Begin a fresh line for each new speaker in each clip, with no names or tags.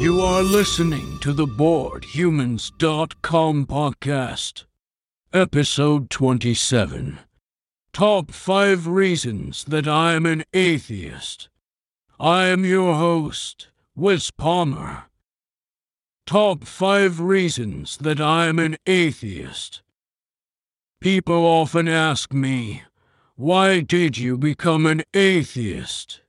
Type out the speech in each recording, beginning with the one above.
You are listening to the BoredHumans.com podcast, episode 27. Top 5 Reasons That I Am an Atheist. I am your host, Wes Palmer. Top 5 Reasons That I Am an Atheist. People often ask me, why did you become an atheist?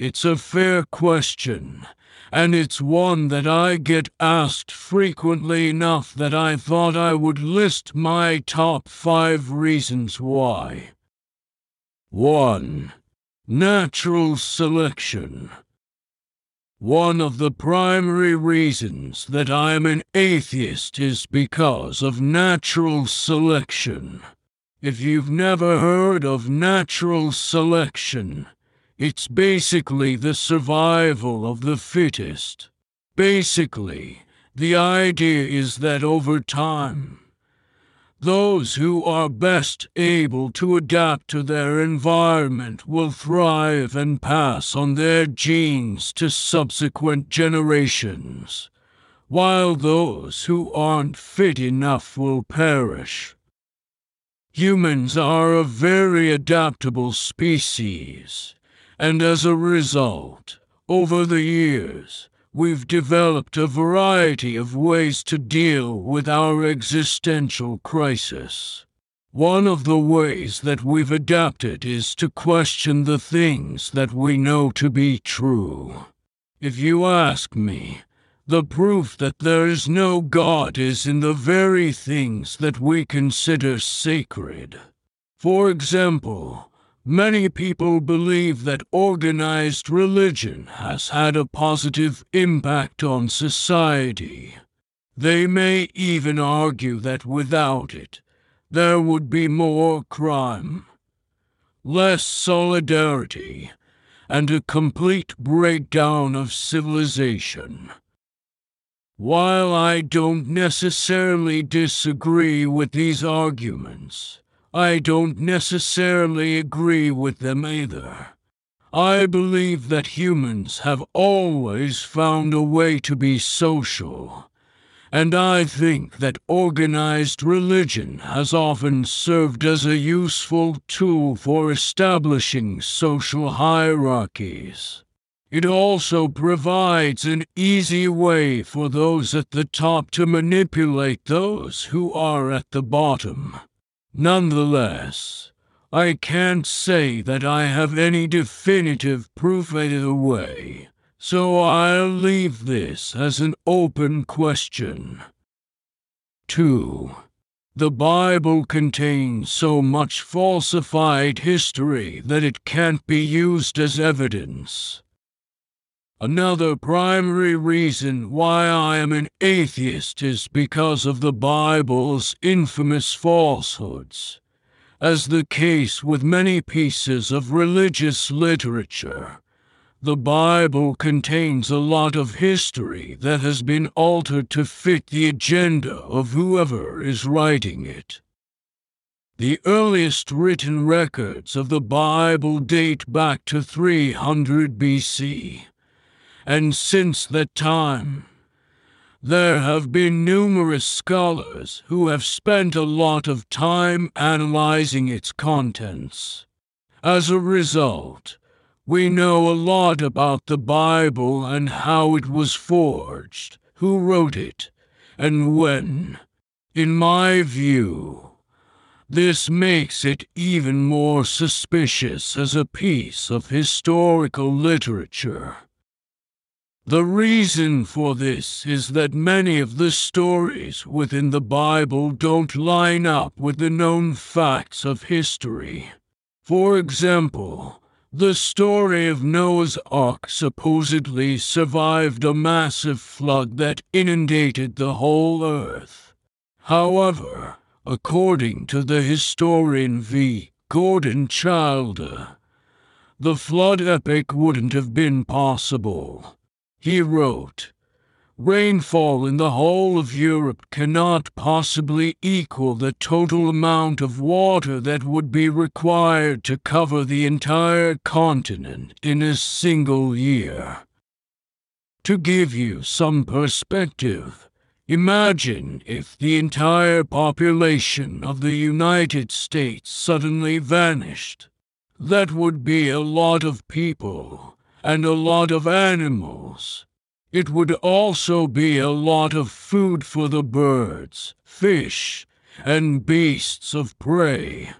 It's a fair question, and it's one that I get asked frequently enough that I thought I would list my top five reasons why. 1. Natural selection. One of the primary reasons that I am an atheist is because of natural selection. If you've never heard of natural selection, it's basically the survival of the fittest. Basically, the idea is that over time, those who are best able to adapt to their environment will thrive and pass on their genes to subsequent generations, while those who aren't fit enough will perish. Humans are a very adaptable species, and as a result, over the years, we've developed a variety of ways to deal with our existential crisis. One of the ways that we've adapted is to question the things that we know to be true. If you ask me, the proof that there is no God is in the very things that we consider sacred. For example, Many people believe that organized religion has had a positive impact on society. They may even argue that without it, there would be more crime, less solidarity, and a complete breakdown of civilization. While I don't necessarily disagree with these arguments, I don't necessarily agree with them either. I believe that humans have always found a way to be social, and I think that organized religion has often served as a useful tool for establishing social hierarchies. It also provides an easy way for those at the top to manipulate those who are at the bottom. Nonetheless, I can't say that I have any definitive proof either way, so I'll leave this as an open question. 2. The Bible contains so much falsified history that it can't be used as evidence. Another primary reason why I am an atheist is because of the Bible's infamous falsehoods. As the case with many pieces of religious literature, the Bible contains a lot of history that has been altered to fit the agenda of whoever is writing it. The earliest written records of the Bible date back to 300 BC and since that time, there have been numerous scholars who have spent a lot of time analyzing its contents. As a result, we know a lot about the Bible and how it was forged, who wrote it, and when. In my view, this makes it even more suspicious as a piece of historical literature. The reason for this is that many of the stories within the Bible don't line up with the known facts of history. For example, the story of Noah's Ark supposedly survived a massive flood that inundated the whole earth. However, according to the historian V. Gordon Childer, the flood epic wouldn't have been possible. He wrote, Rainfall in the whole of Europe cannot possibly equal the total amount of water that would be required to cover the entire continent in a single year. To give you some perspective, imagine if the entire population of the United States suddenly vanished. That would be a lot of people and a lot of animals. It would also be a lot of food for the birds, fish, and beasts of prey.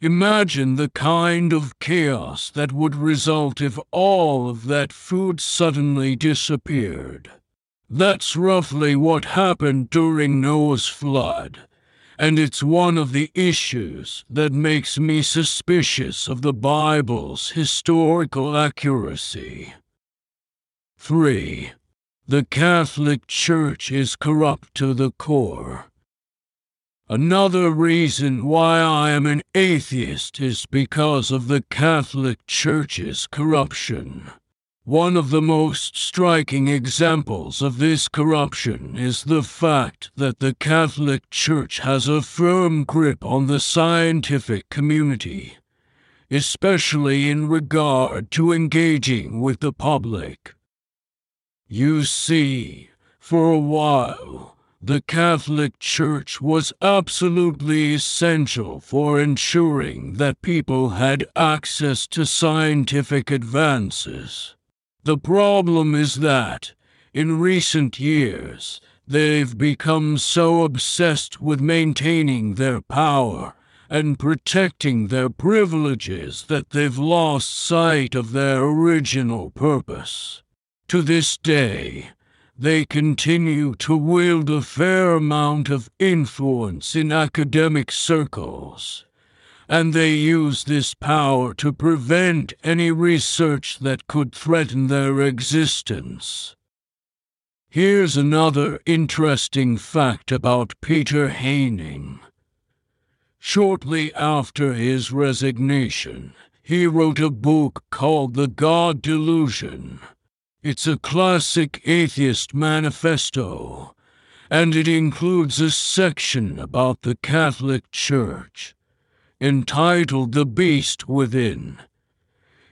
Imagine the kind of chaos that would result if all of that food suddenly disappeared. That's roughly what happened during Noah's flood, and it's one of the issues that makes me suspicious of the Bible's historical accuracy. 3. The Catholic Church is corrupt to the core. Another reason why I am an atheist is because of the Catholic Church's corruption. One of the most striking examples of this corruption is the fact that the Catholic Church has a firm grip on the scientific community, especially in regard to engaging with the public. You see, for a while, the Catholic Church was absolutely essential for ensuring that people had access to scientific advances. The problem is that, in recent years, they've become so obsessed with maintaining their power and protecting their privileges that they've lost sight of their original purpose. To this day, they continue to wield a fair amount of influence in academic circles, and they use this power to prevent any research that could threaten their existence. Here's another interesting fact about Peter Haining. Shortly after his resignation, he wrote a book called The God Delusion it's a classic atheist manifesto, and it includes a section about the Catholic Church, entitled The Beast Within.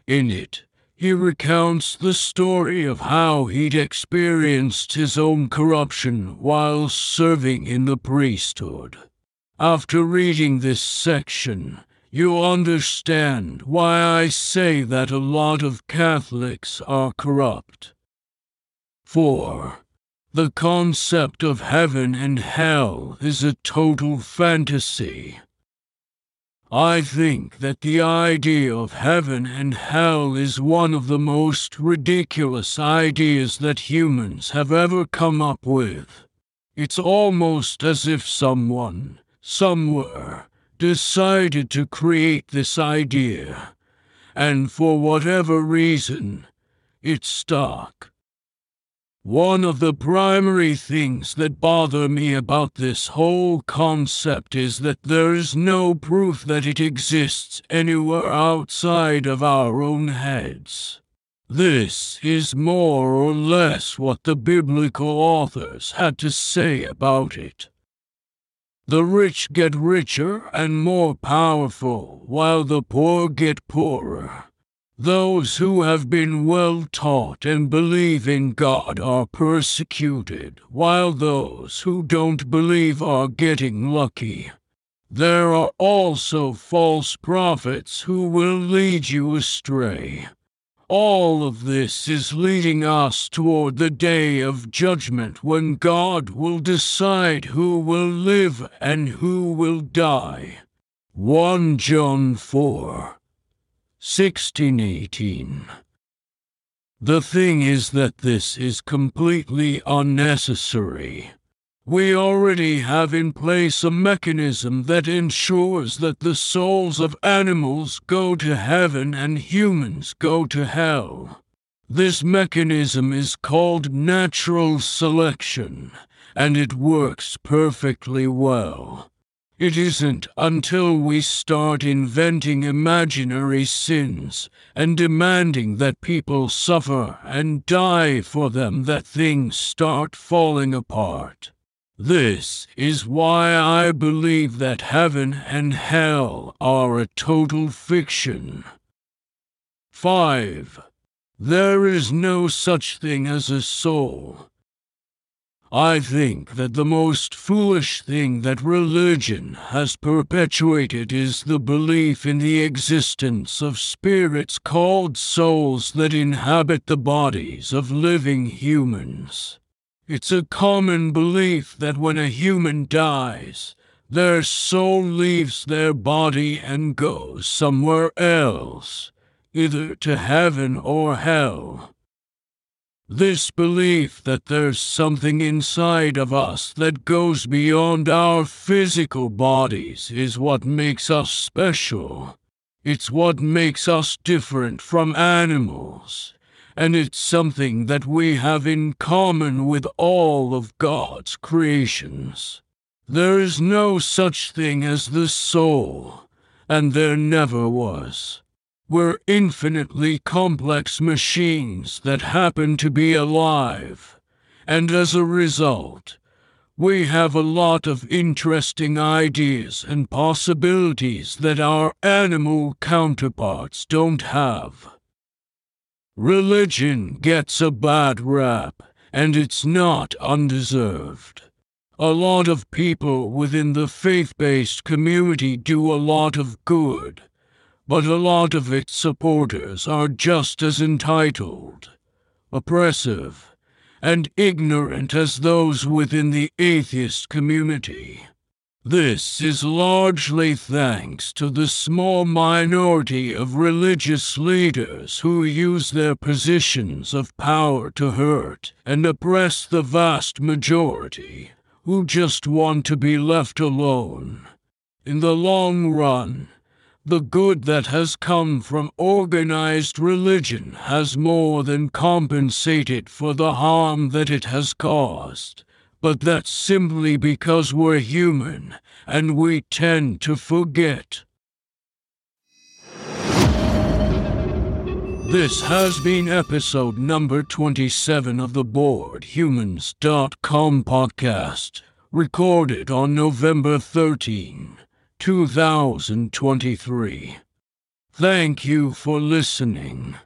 In it, he recounts the story of how he'd experienced his own corruption while serving in the priesthood. After reading this section, you understand why I say that a lot of Catholics are corrupt. 4. The concept of heaven and hell is a total fantasy. I think that the idea of heaven and hell is one of the most ridiculous ideas that humans have ever come up with. It's almost as if someone, somewhere, decided to create this idea, and for whatever reason, it stuck. One of the primary things that bother me about this whole concept is that there is no proof that it exists anywhere outside of our own heads. This is more or less what the biblical authors had to say about it. The rich get richer and more powerful, while the poor get poorer. Those who have been well taught and believe in God are persecuted, while those who don't believe are getting lucky. There are also false prophets who will lead you astray. All of this is leading us toward the day of judgment when God will decide who will live and who will die. 1 John 4 16 18. The thing is that this is completely unnecessary. We already have in place a mechanism that ensures that the souls of animals go to heaven and humans go to hell. This mechanism is called natural selection, and it works perfectly well. It isn't until we start inventing imaginary sins and demanding that people suffer and die for them that things start falling apart. This is why I believe that heaven and hell are a total fiction. 5. There is no such thing as a soul. I think that the most foolish thing that religion has perpetuated is the belief in the existence of spirits called souls that inhabit the bodies of living humans. It's a common belief that when a human dies, their soul leaves their body and goes somewhere else, either to heaven or hell. This belief that there's something inside of us that goes beyond our physical bodies is what makes us special. It's what makes us different from animals. And it's something that we have in common with all of God's creations. There is no such thing as the soul, and there never was. We're infinitely complex machines that happen to be alive, and as a result, we have a lot of interesting ideas and possibilities that our animal counterparts don't have. Religion gets a bad rap, and it's not undeserved. A lot of people within the faith based community do a lot of good but a lot of its supporters are just as entitled, oppressive, and ignorant as those within the atheist community. This is largely thanks to the small minority of religious leaders who use their positions of power to hurt and oppress the vast majority who just want to be left alone. In the long run, the good that has come from organized religion has more than compensated for the harm that it has caused. But that's simply because we're human and we tend to forget. This has been episode number 27 of the BoredHumans.com podcast, recorded on November 13. 2023. Thank you for listening.